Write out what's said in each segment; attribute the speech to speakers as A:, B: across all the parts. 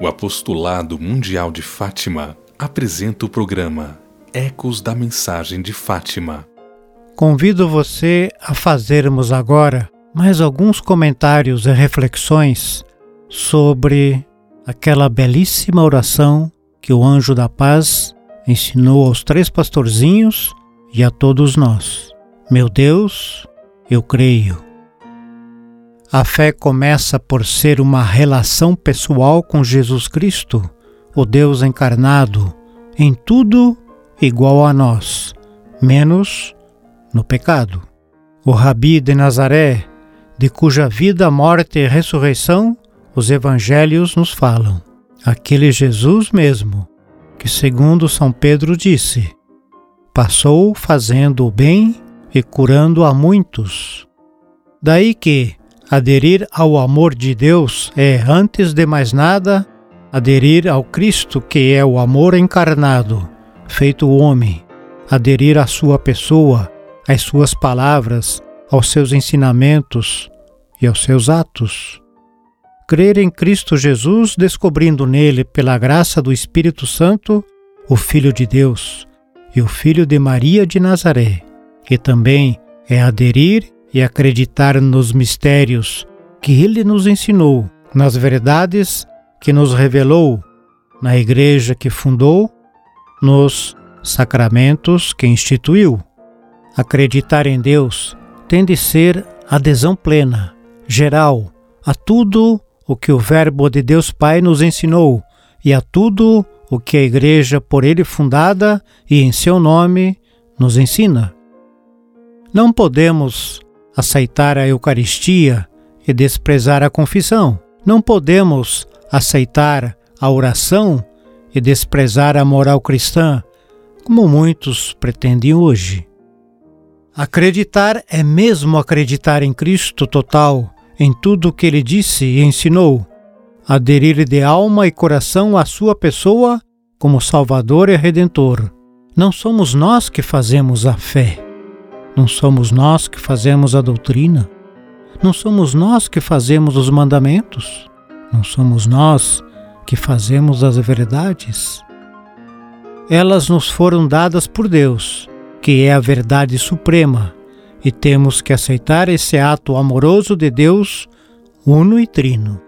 A: O Apostolado Mundial de Fátima apresenta o programa Ecos da Mensagem de Fátima.
B: Convido você a fazermos agora mais alguns comentários e reflexões sobre aquela belíssima oração que o anjo da paz ensinou aos três pastorzinhos e a todos nós. Meu Deus, eu creio. A fé começa por ser uma relação pessoal com Jesus Cristo, o Deus encarnado, em tudo igual a nós, menos no pecado. O Rabi de Nazaré, de cuja vida, morte e ressurreição os evangelhos nos falam. Aquele Jesus mesmo, que segundo São Pedro disse, passou fazendo o bem e curando a muitos. Daí que, Aderir ao amor de Deus é, antes de mais nada, aderir ao Cristo, que é o amor encarnado, feito homem, aderir à sua pessoa, às suas palavras, aos seus ensinamentos e aos seus atos. Crer em Cristo Jesus, descobrindo nele, pela graça do Espírito Santo, o Filho de Deus e o Filho de Maria de Nazaré, que também é aderir e acreditar nos mistérios que Ele nos ensinou, nas verdades que nos revelou, na Igreja que fundou, nos sacramentos que instituiu. Acreditar em Deus tem de ser adesão plena, geral, a tudo o que o Verbo de Deus Pai nos ensinou e a tudo o que a Igreja por Ele fundada e em seu nome nos ensina. Não podemos aceitar a Eucaristia e desprezar a confissão. Não podemos aceitar a oração e desprezar a moral cristã, como muitos pretendem hoje. Acreditar é mesmo acreditar em Cristo total, em tudo o que ele disse e ensinou, aderir de alma e coração à sua pessoa como Salvador e Redentor. Não somos nós que fazemos a fé não somos nós que fazemos a doutrina? Não somos nós que fazemos os mandamentos? Não somos nós que fazemos as verdades? Elas nos foram dadas por Deus, que é a verdade suprema, e temos que aceitar esse ato amoroso de Deus, uno e trino.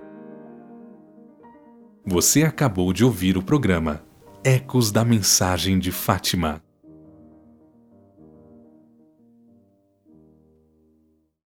A: Você acabou de ouvir o programa Ecos da Mensagem de Fátima